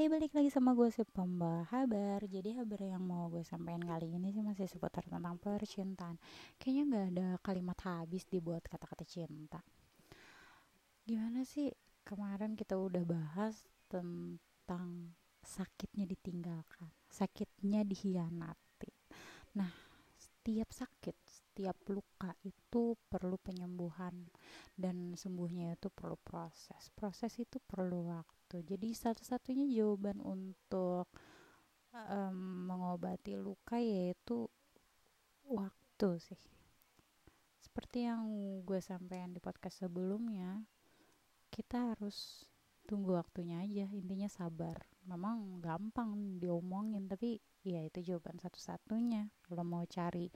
Hey balik lagi sama gue si pembawa Jadi kabar yang mau gue sampaikan kali ini sih masih seputar tentang percintaan. Kayaknya gak ada kalimat habis dibuat kata-kata cinta. Gimana sih? Kemarin kita udah bahas tentang sakitnya ditinggalkan Sakitnya dihianati. Nah setiap sakit, setiap luka itu perlu penyembuhan dan sembuhnya itu perlu proses. Proses itu perlu waktu. Jadi satu-satunya jawaban untuk um, mengobati luka yaitu waktu sih. Seperti yang gue sampaikan di podcast sebelumnya, kita harus tunggu waktunya aja. Intinya sabar. Memang gampang diomongin, tapi ya itu jawaban satu-satunya lo mau cari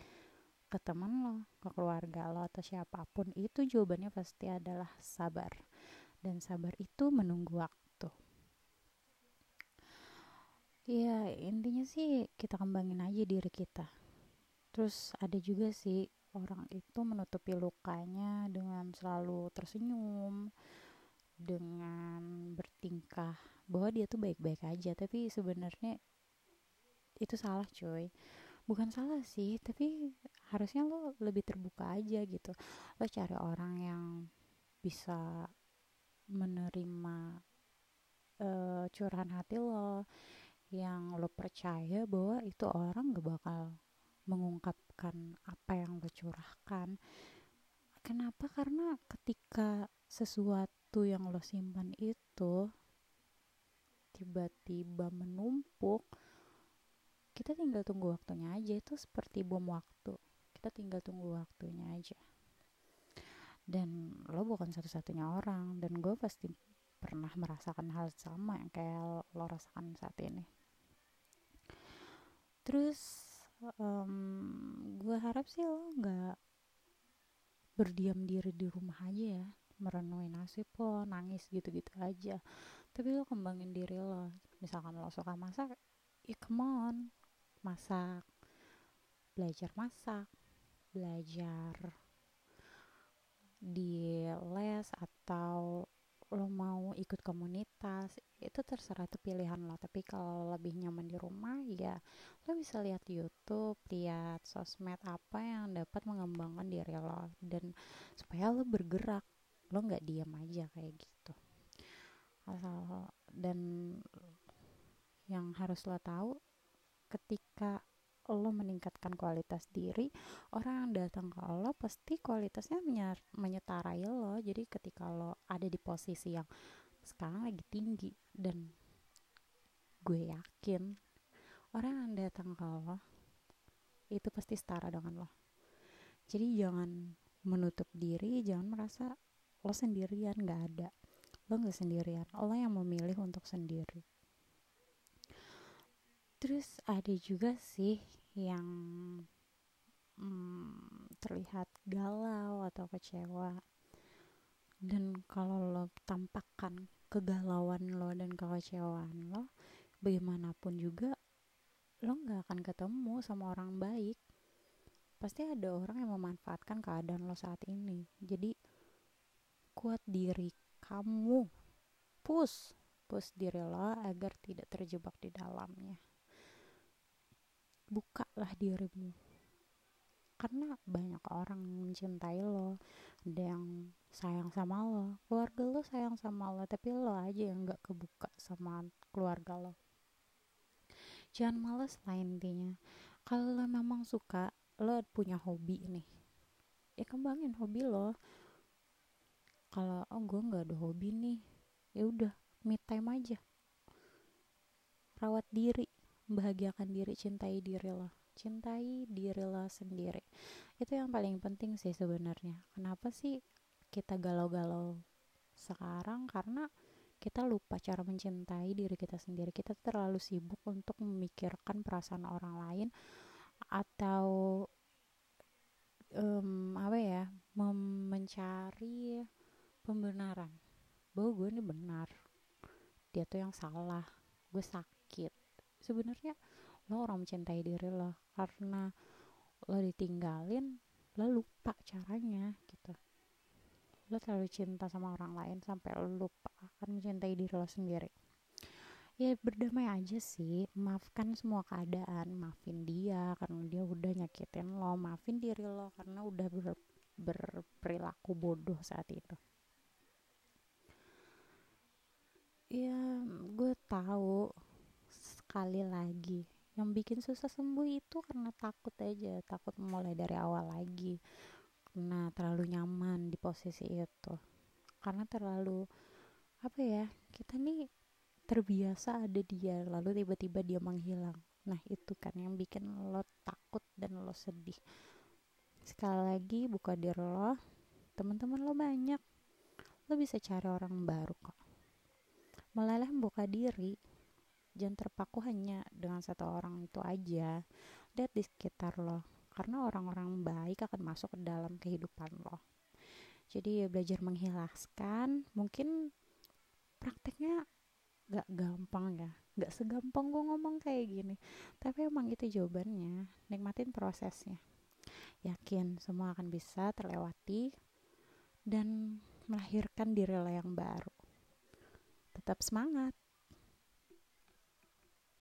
ke teman lo ke keluarga lo atau siapa pun itu jawabannya pasti adalah sabar dan sabar itu menunggu waktu. Ya intinya sih kita kembangin aja diri kita. Terus ada juga sih orang itu menutupi lukanya dengan selalu tersenyum dengan bertingkah bahwa dia tuh baik-baik aja. Tapi sebenarnya itu salah cuy. Bukan salah sih tapi harusnya lo lebih terbuka aja gitu. Lo cari orang yang bisa menerima uh, curahan hati lo yang lo percaya bahwa itu orang gak bakal mengungkapkan apa yang lo curahkan. Kenapa? Karena ketika sesuatu yang lo simpan itu tiba-tiba menumpuk kita tinggal tunggu waktunya aja. Itu seperti bom waktu. Kita tinggal tunggu waktunya aja dan lo bukan satu-satunya orang. Dan gue pasti pernah merasakan hal sama yang kayak lo rasakan saat ini. Terus um, gue harap sih lo nggak berdiam diri di rumah aja ya. Merenungi nasib lo nangis gitu-gitu aja. Tapi lo kembangin diri lo. Misalkan lo suka masak ya come on. Masak. Belajar masak. Belajar di les atau lo mau ikut komunitas itu terserah itu pilihan lo. Tapi kalau lebih nyaman di rumah ya lo bisa lihat YouTube lihat sosmed apa yang dapat mengembangkan diri lo dan supaya lo bergerak. Lo nggak diam aja kayak gitu. Asal dan yang harus lo tahu ketika lo meningkatkan kualitas diri orang yang datang ke lo pasti kualitasnya menyetarai lo. Jadi ketika lo ada di posisi yang sekarang lagi tinggi dan gue yakin orang yang datang ke lo itu pasti setara dengan lo. Jadi jangan menutup diri jangan merasa lo sendirian gak ada. Lo gak sendirian lo yang memilih untuk sendiri terus ada juga sih yang hmm, terlihat galau atau kecewa. Dan kalau lo tampakkan kegalauan lo dan kekecewaan lo bagaimanapun juga lo nggak akan ketemu sama orang baik. Pasti ada orang yang memanfaatkan keadaan lo saat ini. Jadi kuat diri kamu. Push push diri lo agar tidak terjebak di dalamnya bukalah dirimu. Karena banyak orang mencintai lo ada yang sayang sama lo keluarga lo sayang sama lo tapi lo aja yang nggak kebuka sama keluarga lo. Jangan males lah intinya. Kalau lo memang suka lo punya hobi nih ya kembangin hobi lo. Kalau oh gue nggak ada hobi nih ya udah me time aja. Rawat diri bahagiakan diri cintai diri lo cintai diri lo sendiri. Itu yang paling penting sih sebenarnya. Kenapa sih kita galau-galau sekarang? Karena kita lupa cara mencintai diri kita sendiri. Kita terlalu sibuk untuk memikirkan perasaan orang lain atau um, apa ya mencari pembenaran. Bahwa gue ini benar. Dia tuh yang salah. Gue sakit sebenarnya lo orang mencintai diri lo karena lo ditinggalin lo lupa caranya gitu. Lo terlalu cinta sama orang lain sampai lo lupa akan mencintai diri lo sendiri. Ya berdamai aja sih. Maafkan semua keadaan. Maafin dia karena dia udah nyakitin lo. Maafin diri lo karena udah ber, berperilaku bodoh saat itu. Ya gue tahu sekali lagi. Yang bikin susah sembuh itu karena takut aja takut mulai dari awal lagi. Karena terlalu nyaman di posisi itu. Karena terlalu apa ya kita nih terbiasa ada dia lalu tiba-tiba dia menghilang. Nah itu kan yang bikin lo takut dan lo sedih. Sekali lagi buka diri lo teman-teman lo banyak. Lo bisa cari orang baru kok. Meleleh membuka diri jangan terpaku hanya dengan satu orang itu aja. Lihat di sekitar lo karena orang-orang baik akan masuk ke dalam kehidupan lo jadi ya belajar mengikhlaskan mungkin prakteknya gak gampang ya. Gak segampang gue ngomong kayak gini. Tapi emang itu jawabannya nikmatin prosesnya. Yakin semua akan bisa terlewati dan melahirkan diri lo yang baru. Tetap semangat